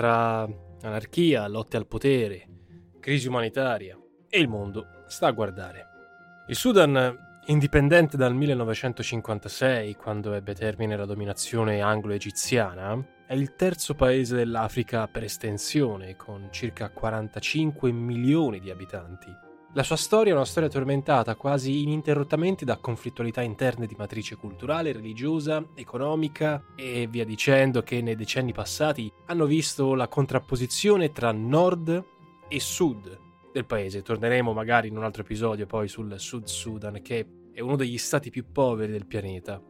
Tra anarchia, lotte al potere, crisi umanitaria e il mondo sta a guardare. Il Sudan, indipendente dal 1956, quando ebbe termine la dominazione anglo-egiziana, è il terzo paese dell'Africa per estensione, con circa 45 milioni di abitanti. La sua storia è una storia tormentata quasi ininterrottamente da conflittualità interne di matrice culturale, religiosa, economica e via dicendo che nei decenni passati hanno visto la contrapposizione tra nord e sud del paese. Torneremo magari in un altro episodio poi sul Sud Sudan che è uno degli stati più poveri del pianeta.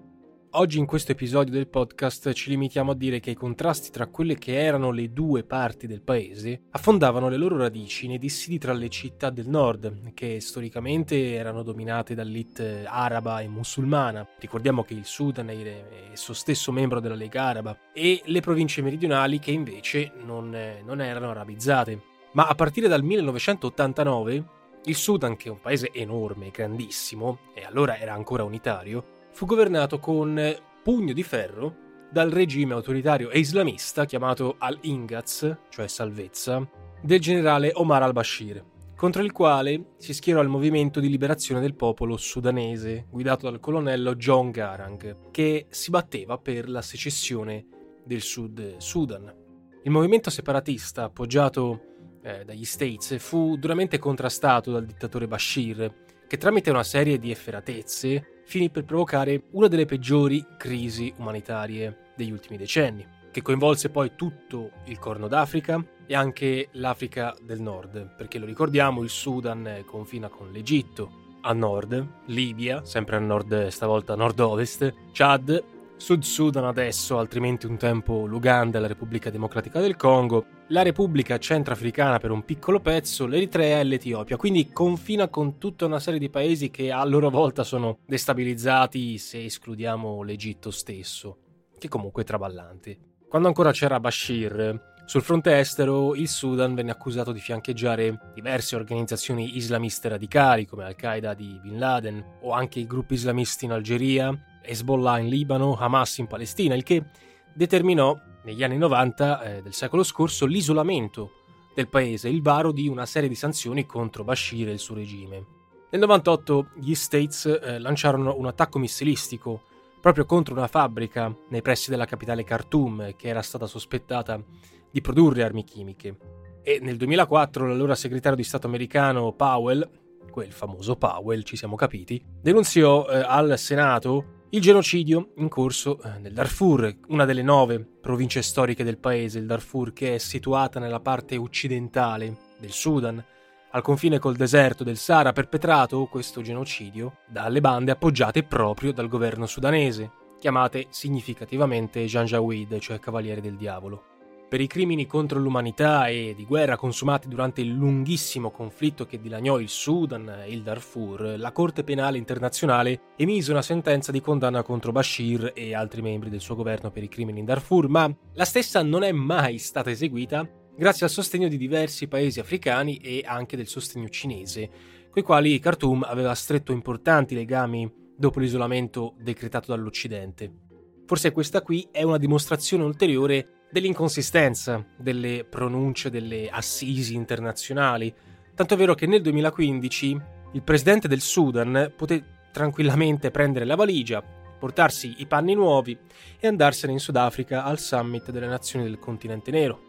Oggi in questo episodio del podcast ci limitiamo a dire che i contrasti tra quelle che erano le due parti del paese affondavano le loro radici nei dissidi tra le città del nord, che storicamente erano dominate dall'elite araba e musulmana. Ricordiamo che il Sudan è esso stesso membro della Lega Araba, e le province meridionali che invece non, non erano arabizzate. Ma a partire dal 1989 il Sudan, che è un paese enorme, grandissimo, e allora era ancora unitario, fu governato con pugno di ferro dal regime autoritario e islamista chiamato Al-Ingaz, cioè salvezza, del generale Omar al-Bashir, contro il quale si schierò il movimento di liberazione del popolo sudanese, guidato dal colonnello John Garang, che si batteva per la secessione del Sud Sudan. Il movimento separatista, appoggiato eh, dagli States, fu duramente contrastato dal dittatore Bashir, che tramite una serie di efferatezze finì per provocare una delle peggiori crisi umanitarie degli ultimi decenni, che coinvolse poi tutto il Corno d'Africa e anche l'Africa del Nord, perché lo ricordiamo, il Sudan confina con l'Egitto, a nord, Libia, sempre a nord, stavolta nord-ovest, Chad, Sud Sudan adesso, altrimenti un tempo l'Uganda e la Repubblica Democratica del Congo, la Repubblica Centrafricana per un piccolo pezzo, l'Eritrea e l'Etiopia, quindi confina con tutta una serie di paesi che a loro volta sono destabilizzati se escludiamo l'Egitto stesso, che comunque è traballante. Quando ancora c'era Bashir, sul fronte estero il Sudan venne accusato di fiancheggiare diverse organizzazioni islamiste radicali come Al-Qaeda di Bin Laden o anche i gruppi islamisti in Algeria Hezbollah in Libano, Hamas in Palestina, il che determinò negli anni 90 eh, del secolo scorso l'isolamento del paese il varo di una serie di sanzioni contro Bashir e il suo regime. Nel 98 gli States eh, lanciarono un attacco missilistico proprio contro una fabbrica nei pressi della capitale Khartoum che era stata sospettata di produrre armi chimiche. E nel 2004 l'allora segretario di Stato americano Powell, quel famoso Powell, ci siamo capiti, denunziò eh, al Senato il genocidio in corso eh, nel Darfur, una delle nove province storiche del paese, il Darfur che è situata nella parte occidentale del Sudan, al confine col deserto del Sahara, perpetrato questo genocidio dalle bande appoggiate proprio dal governo sudanese, chiamate significativamente Janjaweed, cioè Cavaliere del Diavolo per i crimini contro l'umanità e di guerra consumati durante il lunghissimo conflitto che dilaniò il Sudan e il Darfur, la Corte Penale Internazionale emise una sentenza di condanna contro Bashir e altri membri del suo governo per i crimini in Darfur, ma la stessa non è mai stata eseguita grazie al sostegno di diversi paesi africani e anche del sostegno cinese, coi quali Khartoum aveva stretto importanti legami dopo l'isolamento decretato dall'Occidente. Forse questa qui è una dimostrazione ulteriore dell'inconsistenza delle pronunce delle assisi internazionali, tanto è vero che nel 2015 il presidente del Sudan poté tranquillamente prendere la valigia, portarsi i panni nuovi e andarsene in Sudafrica al summit delle nazioni del continente nero.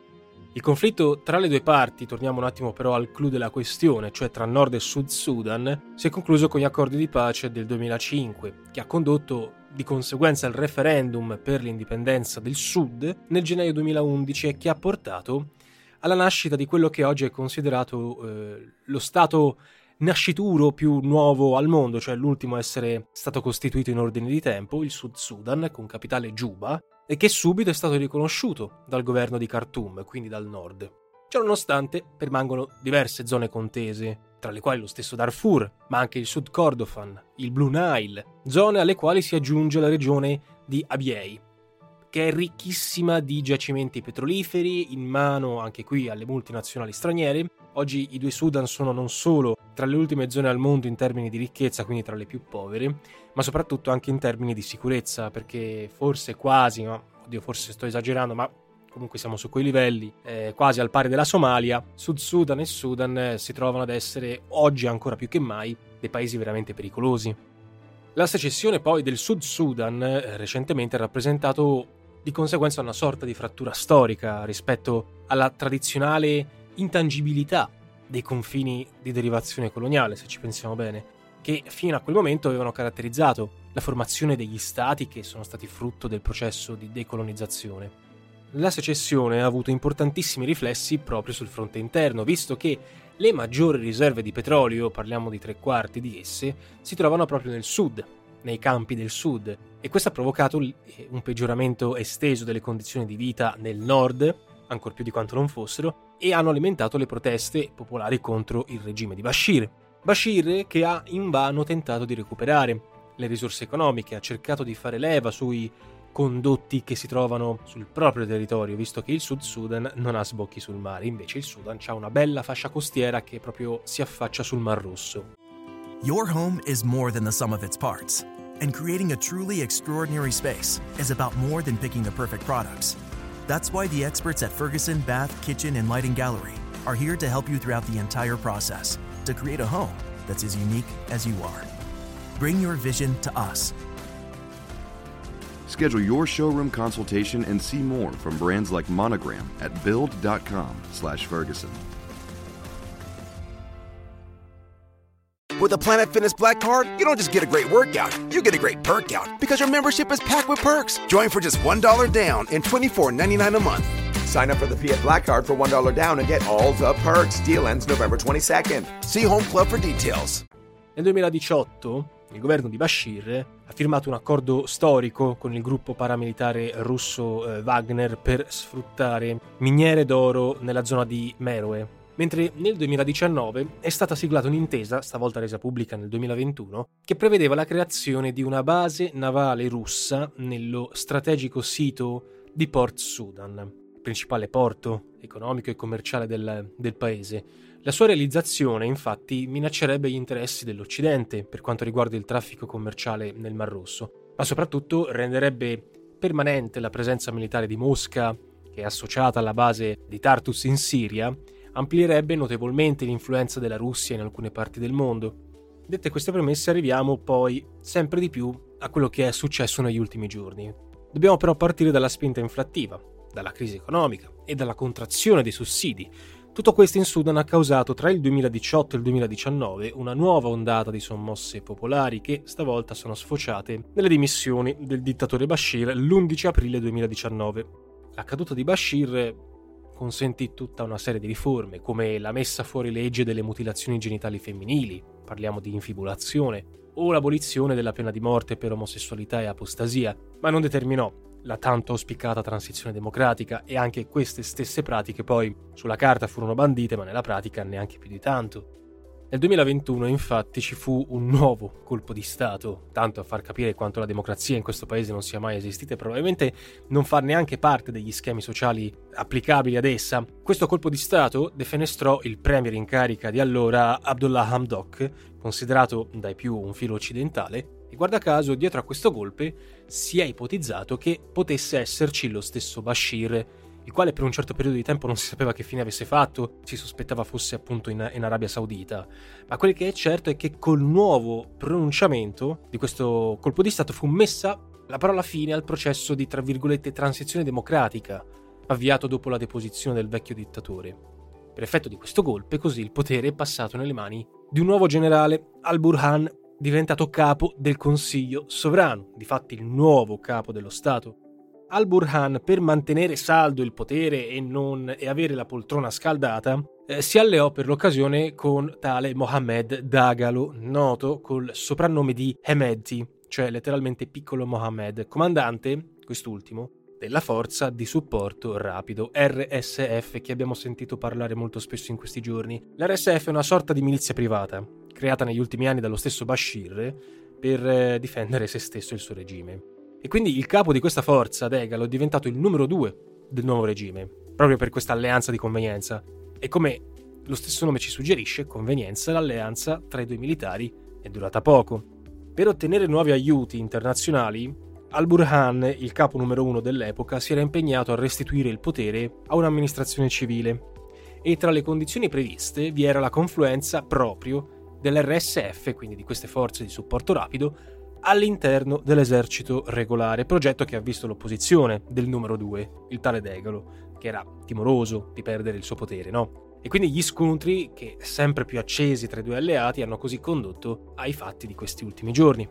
Il conflitto tra le due parti, torniamo un attimo però al clou della questione, cioè tra Nord e Sud Sudan, si è concluso con gli accordi di pace del 2005, che ha condotto di conseguenza il referendum per l'indipendenza del Sud nel gennaio 2011 e che ha portato alla nascita di quello che oggi è considerato eh, lo Stato nascituro più nuovo al mondo, cioè l'ultimo a essere stato costituito in ordine di tempo, il Sud Sudan, con capitale Juba, e che subito è stato riconosciuto dal governo di Khartoum, quindi dal nord. Ciononostante permangono diverse zone contese, tra le quali lo stesso Darfur, ma anche il Sud Kordofan, il Blue Nile, zone alle quali si aggiunge la regione di Abyei, che è ricchissima di giacimenti petroliferi, in mano anche qui alle multinazionali straniere. Oggi i due Sudan sono non solo tra le ultime zone al mondo in termini di ricchezza, quindi tra le più povere, ma soprattutto anche in termini di sicurezza, perché forse quasi, no, oddio forse sto esagerando, ma comunque siamo su quei livelli, eh, quasi al pari della Somalia, Sud Sudan e Sudan eh, si trovano ad essere oggi ancora più che mai dei paesi veramente pericolosi. La secessione poi del Sud Sudan eh, recentemente ha rappresentato di conseguenza una sorta di frattura storica rispetto alla tradizionale intangibilità dei confini di derivazione coloniale, se ci pensiamo bene, che fino a quel momento avevano caratterizzato la formazione degli stati che sono stati frutto del processo di decolonizzazione. La secessione ha avuto importantissimi riflessi proprio sul fronte interno, visto che le maggiori riserve di petrolio, parliamo di tre quarti di esse, si trovano proprio nel sud, nei campi del sud e questo ha provocato eh, un peggioramento esteso delle condizioni di vita nel nord, ancor più di quanto non fossero, e hanno alimentato le proteste popolari contro il regime di Bashir. Bashir che ha invano tentato di recuperare le risorse economiche, ha cercato di fare leva sui condotti che si trovano sul proprio territorio, visto che il Sud Sudan non ha sbocchi sul mare, invece il Sudan ha una bella fascia costiera che proprio si affaccia sul Mar Rosso. Your home is more than the sum of its parts, and creating a truly extraordinary space is about more than picking the perfect products. That's why the experts at Ferguson Bath, Kitchen, and Lighting Gallery are here to help you throughout the entire process to create a home that's as unique as you are. Bring your vision to us. Schedule your showroom consultation and see more from brands like Monogram at build.com/ferguson. With a Planet Fitness Black Card, you don't just get a great workout, you get a great perk out because your membership is packed with perks. Join for just $1 down and $24.99 a month. Sign up for the Fiat Black Card for $1 down and get all the perks. Deal ends November 22nd. See Home Club for details. Nel 2018 il governo di Bashir ha firmato un accordo storico con il gruppo paramilitare russo eh, Wagner per sfruttare miniere d'oro nella zona di Meroe, mentre nel 2019 è stata siglata un'intesa, stavolta resa pubblica nel 2021, che prevedeva la creazione di una base navale russa nello strategico sito di Port Sudan, principale porto economico e commerciale del, del paese. La sua realizzazione, infatti, minaccerebbe gli interessi dell'Occidente per quanto riguarda il traffico commerciale nel Mar Rosso, ma soprattutto renderebbe permanente la presenza militare di Mosca, che è associata alla base di Tartus in Siria, amplierebbe notevolmente l'influenza della Russia in alcune parti del mondo. Dette queste premesse arriviamo poi sempre di più a quello che è successo negli ultimi giorni. Dobbiamo però partire dalla spinta inflattiva, dalla crisi economica e dalla contrazione dei sussidi. Tutto questo in Sudan ha causato tra il 2018 e il 2019 una nuova ondata di sommosse popolari che stavolta sono sfociate nelle dimissioni del dittatore Bashir l'11 aprile 2019. La caduta di Bashir consentì tutta una serie di riforme, come la messa fuori legge delle mutilazioni genitali femminili, parliamo di infibulazione, o l'abolizione della pena di morte per omosessualità e apostasia, ma non determinò la tanto auspicata transizione democratica e anche queste stesse pratiche poi sulla carta furono bandite, ma nella pratica neanche più di tanto. Nel 2021 infatti ci fu un nuovo colpo di Stato, tanto a far capire quanto la democrazia in questo paese non sia mai esistita e probabilmente non fa neanche parte degli schemi sociali applicabili ad essa. Questo colpo di Stato defenestrò il premier in carica di allora Abdullah Hamdok, considerato dai più un filo occidentale, e guarda caso dietro a questo golpe si è ipotizzato che potesse esserci lo stesso Bashir il quale per un certo periodo di tempo non si sapeva che fine avesse fatto, si sospettava fosse appunto in, in, Arabia Saudita. Ma quel che è certo è che col nuovo pronunciamento di questo colpo di Stato fu messa la parola fine al processo di, tra virgolette, transizione democratica. avviato dopo la deposizione del vecchio dittatore. Per effetto di questo golpe, così il potere è passato nelle mani di un nuovo generale, Al-Burhan, diventato capo del Consiglio sovrano, difatti il nuovo capo dello Stato. Al-Burhan, per mantenere saldo il potere e, non, e avere la poltrona scaldata, eh, si alleò per l'occasione con tale Mohammed Dagalo, noto col soprannome di Hemedti, cioè letteralmente piccolo Mohammed, comandante, quest'ultimo, della forza di supporto rapido RSF che abbiamo sentito parlare molto spesso in questi giorni. L'RSF è una sorta di milizia privata, creata negli ultimi anni dallo stesso Bashir per eh, difendere se stesso e il suo regime. E quindi il capo di questa forza, Degalo, è diventato il numero due del nuovo regime, proprio per questa alleanza di convenienza. E come lo stesso nome ci suggerisce, convenienza, l'alleanza tra i due militari è durata poco. Per ottenere nuovi aiuti internazionali, Al-Burhan, il capo numero uno dell'epoca, si era impegnato a restituire il potere a un'amministrazione civile. E tra le condizioni previste vi era la confluenza proprio dell'RSF, quindi di queste forze di supporto rapido, all'interno dell'esercito regolare, progetto che ha visto l'opposizione del numero 2, il tale Degalo, che era timoroso di perdere il suo potere, no? E quindi gli scontri, che sempre più accesi tra i due alleati, hanno così condotto ai fatti di questi ultimi giorni.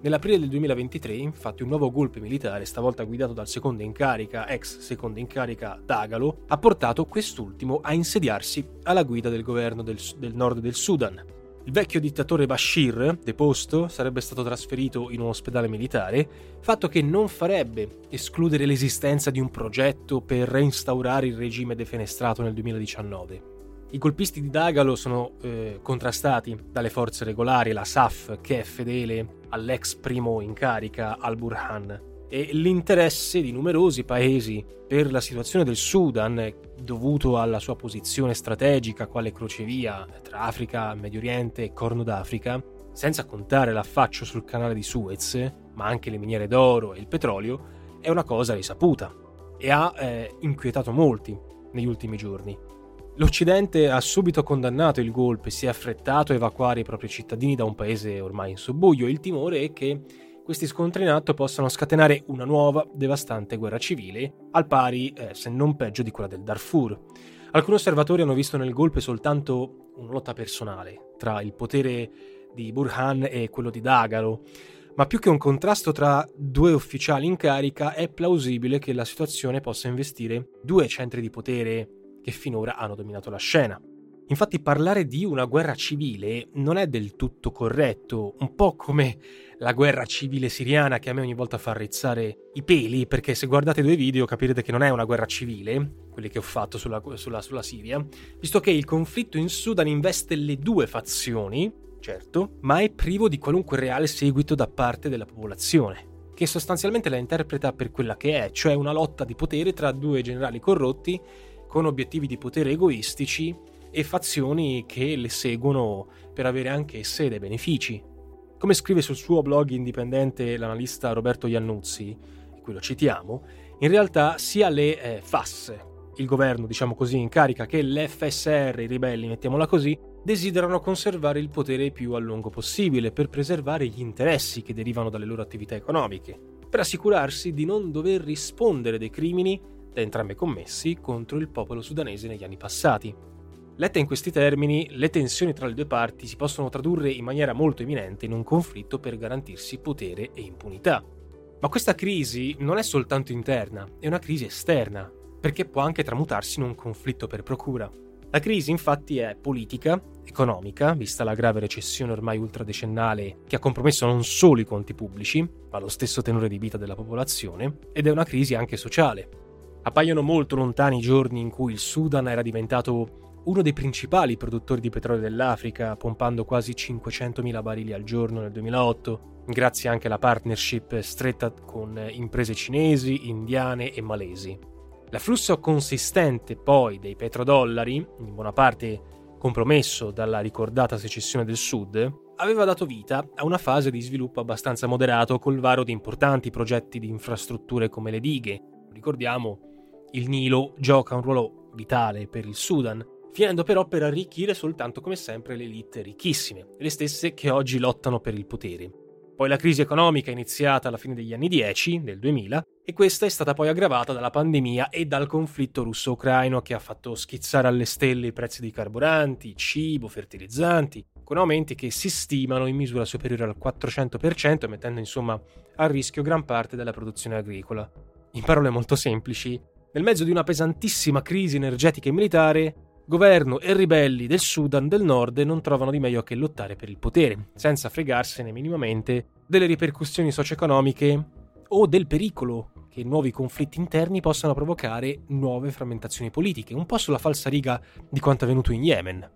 Nell'aprile del 2023, infatti, un nuovo golpe militare, stavolta guidato dal secondo in carica, ex secondo in carica Dagalo, ha portato quest'ultimo a insediarsi alla guida del governo del, del nord del Sudan, il vecchio dittatore Bashir, deposto, sarebbe stato trasferito in un ospedale militare, fatto che non farebbe escludere l'esistenza di un progetto per reinstaurare il regime defenestrato nel 2019. I colpisti di Dagalo sono eh, contrastati dalle forze regolari, la SAF, che è fedele all'ex primo in carica, al-Burhan, e l'interesse di numerosi paesi per la situazione del Sudan, dovuto alla sua posizione strategica quale crocevia tra Africa, Medio Oriente e Corno d'Africa, senza contare l'affaccio sul canale di Suez, ma anche le miniere d'oro e il petrolio, è una cosa risaputa e ha eh, inquietato molti negli ultimi giorni. L'Occidente ha subito condannato il golpe, si è affrettato a evacuare i propri cittadini da un paese ormai in subbuglio. Il timore è che questi scontri in atto possano scatenare una nuova, devastante guerra civile, al pari, eh, se non peggio, di quella del Darfur. Alcuni osservatori hanno visto nel golpe soltanto una lotta personale tra il potere di Burhan e quello di Dagalo, ma più che un contrasto tra due ufficiali in carica è plausibile che la situazione possa investire due centri di potere che finora hanno dominato la scena. Infatti parlare di una guerra civile non è del tutto corretto, un po' come la guerra civile siriana che a me ogni volta fa rizzare i peli, perché se guardate due video capirete che non è una guerra civile, quelli che ho fatto sulla, sulla, sulla Siria, visto che il conflitto in Sudan investe le due fazioni, certo, ma è privo di qualunque reale seguito da parte della popolazione che sostanzialmente la interpreta per quella che è, cioè una lotta di potere tra due generali corrotti con obiettivi di potere egoistici e fazioni che le seguono per avere anche esse dei benefici. Come scrive sul suo blog indipendente l'analista Roberto Iannuzzi, e qui lo citiamo, in realtà sia le eh, FAS, il governo diciamo così in carica, che l'FSR, i ribelli, mettiamola così, desiderano conservare il potere più a lungo possibile per preservare gli interessi che derivano dalle loro attività economiche, per assicurarsi di non dover rispondere dei crimini da entrambe commessi contro il popolo sudanese negli anni passati. Lette in questi termini, le tensioni tra le due parti si possono tradurre in maniera molto eminente in un conflitto per garantirsi potere e impunità. Ma questa crisi non è soltanto interna, è una crisi esterna, perché può anche tramutarsi in un conflitto per procura. La crisi infatti è politica, economica, vista la grave recessione ormai ultradecennale che ha compromesso non solo i conti pubblici, ma lo stesso tenore di vita della popolazione, ed è una crisi anche sociale. Appaiono molto lontani i giorni in cui il Sudan era diventato uno dei principali produttori di petrolio dell'Africa, pompando quasi 500.000 barili al giorno nel 2008, grazie anche alla partnership stretta con imprese cinesi, indiane e malesi. L'afflusso consistente poi dei petrodollari, in buona parte compromesso dalla ricordata secessione del Sud, aveva dato vita a una fase di sviluppo abbastanza moderato col varo di importanti progetti di infrastrutture come le dighe. Ricordiamo, il Nilo gioca un ruolo vitale per il Sudan, finendo però per arricchire soltanto come sempre le elite ricchissime, le stesse che oggi lottano per il potere. Poi la crisi economica è iniziata alla fine degli anni 10, nel 2000, e questa è stata poi aggravata dalla pandemia e dal conflitto russo-ucraino che ha fatto schizzare alle stelle i prezzi dei carburanti, cibo, fertilizzanti, con aumenti che si stimano in misura superiore al 400%, mettendo insomma a rischio gran parte della produzione agricola. In parole molto semplici, nel mezzo di una pesantissima crisi energetica e militare, governo e ribelli del Sudan del Nord non trovano di meglio che lottare per il potere, senza fregarsene minimamente delle ripercussioni socio-economiche o del pericolo che nuovi conflitti interni possano provocare nuove frammentazioni politiche, un po' sulla falsa riga di quanto avvenuto in Yemen.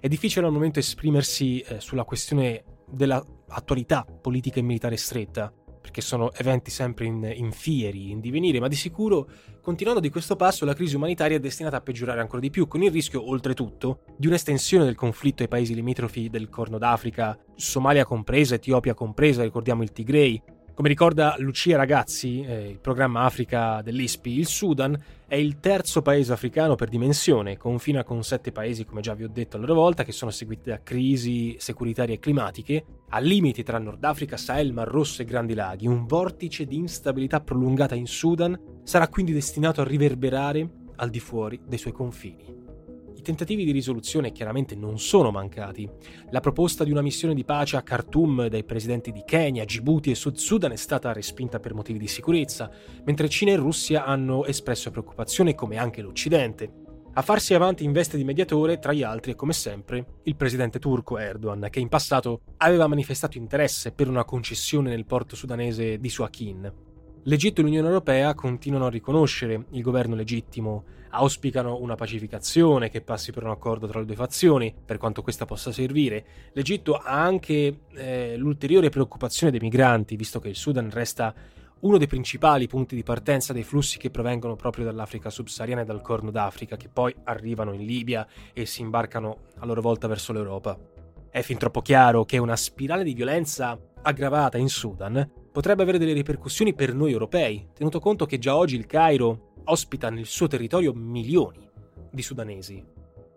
È difficile al momento esprimersi eh, sulla questione dell'attualità politica e militare stretta, perché sono eventi sempre in, in fieri, in divenire, ma di sicuro, continuando di questo passo, la crisi umanitaria è destinata a peggiorare ancora di più, con il rischio, oltretutto, di un'estensione del conflitto ai paesi limitrofi del Corno d'Africa, Somalia compresa, Etiopia compresa, ricordiamo il Tigray, come ricorda Lucia Ragazzi, eh, il programma Africa dell'ISPI, il Sudan è il terzo paese africano per dimensione, confina con sette paesi, come già vi ho detto a loro volta, che sono seguiti da crisi securitarie e climatiche, a limiti tra Nord Africa, Sahel, Mar Rosso e Grandi Laghi. Un vortice di instabilità prolungata in Sudan sarà quindi destinato a riverberare al di fuori dei suoi confini tentativi di risoluzione chiaramente non sono mancati. La proposta di una missione di pace a Khartoum dai presidenti di Kenya, Djibouti e Sud Sudan è stata respinta per motivi di sicurezza, mentre Cina e Russia hanno espresso preoccupazione come anche l'Occidente. A farsi avanti in veste di mediatore, tra gli altri, è come sempre, il presidente turco Erdogan, che in passato aveva manifestato interesse per una concessione nel porto sudanese di Suakin. L'Egitto e l'Unione Europea continuano a riconoscere il governo legittimo auspicano una pacificazione che passi per un accordo tra le due fazioni, per quanto questa possa servire. L'Egitto ha anche eh, l'ulteriore preoccupazione dei migranti, visto che il Sudan resta uno dei principali punti di partenza dei flussi che provengono proprio dall'Africa subsahariana e dal Corno d'Africa, che poi arrivano in Libia e si imbarcano a loro volta verso l'Europa. È fin troppo chiaro che una spirale di violenza aggravata in Sudan potrebbe avere delle ripercussioni per noi europei, tenuto conto che già oggi il Cairo ospita nel suo territorio milioni di sudanesi.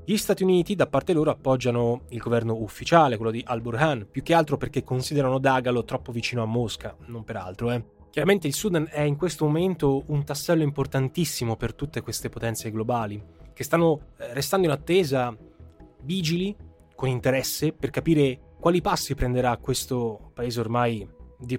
Gli Stati Uniti, da parte loro, appoggiano il governo ufficiale, quello di al-Burhan, più che altro perché considerano Dagalo troppo vicino a Mosca, non per altro, eh. Chiaramente il Sudan è in questo momento un tassello importantissimo per tutte queste potenze globali, che stanno eh, restando in attesa, vigili, con interesse, per capire quali passi prenderà questo paese ormai,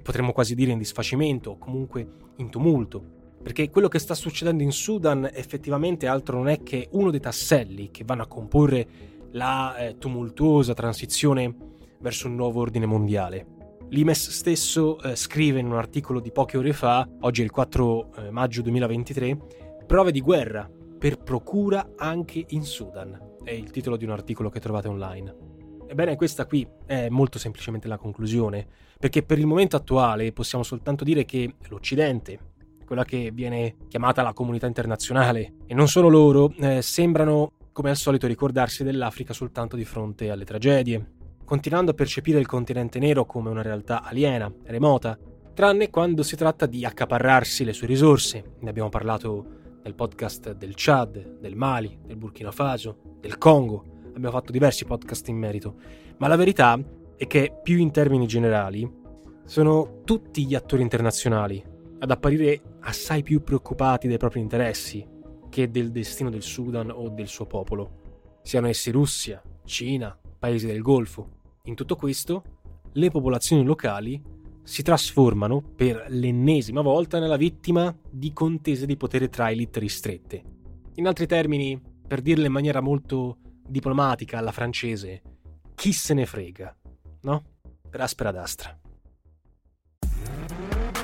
potremmo quasi dire, in disfacimento, o comunque in tumulto. Perché quello che sta succedendo in Sudan effettivamente altro non è che uno dei tasselli che vanno a comporre la eh, tumultuosa transizione verso un nuovo ordine mondiale. L'IMES stesso eh, scrive in un articolo di poche ore fa, oggi è il 4 eh, maggio 2023, prove di guerra per procura anche in Sudan. È il titolo di un articolo che trovate online. Ebbene, questa qui è molto semplicemente la conclusione, perché per il momento attuale possiamo soltanto dire che l'Occidente, quella che viene chiamata la comunità internazionale, e non solo loro, eh, sembrano come al solito ricordarsi dell'Africa soltanto di fronte alle tragedie, continuando a percepire il continente nero come una realtà aliena, remota, tranne quando si tratta di accaparrarsi le sue risorse. Ne abbiamo parlato nel podcast del Chad, del Mali, del Burkina Faso, del Congo, abbiamo fatto diversi podcast in merito, ma la verità è che più in termini generali sono tutti gli attori internazionali ad apparire assai più preoccupati dei propri interessi che del destino del Sudan o del suo popolo, siano essi Russia, Cina, paesi del Golfo. In tutto questo, le popolazioni locali si trasformano per l'ennesima volta nella vittima di contese di potere tra elite ristrette. In altri termini, per dirle in maniera molto diplomatica alla francese, chi se ne frega, no? Per aspera d'astra.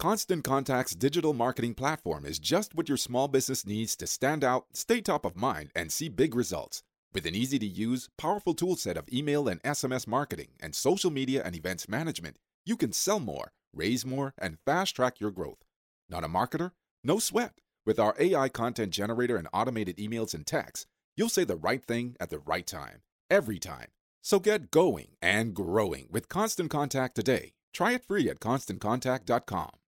Constant Contact's digital marketing platform is just what your small business needs to stand out, stay top of mind, and see big results. With an easy to use, powerful toolset of email and SMS marketing and social media and events management, you can sell more, raise more, and fast track your growth. Not a marketer? No sweat. With our AI content generator and automated emails and texts, you'll say the right thing at the right time, every time. So get going and growing with Constant Contact today. Try it free at constantcontact.com.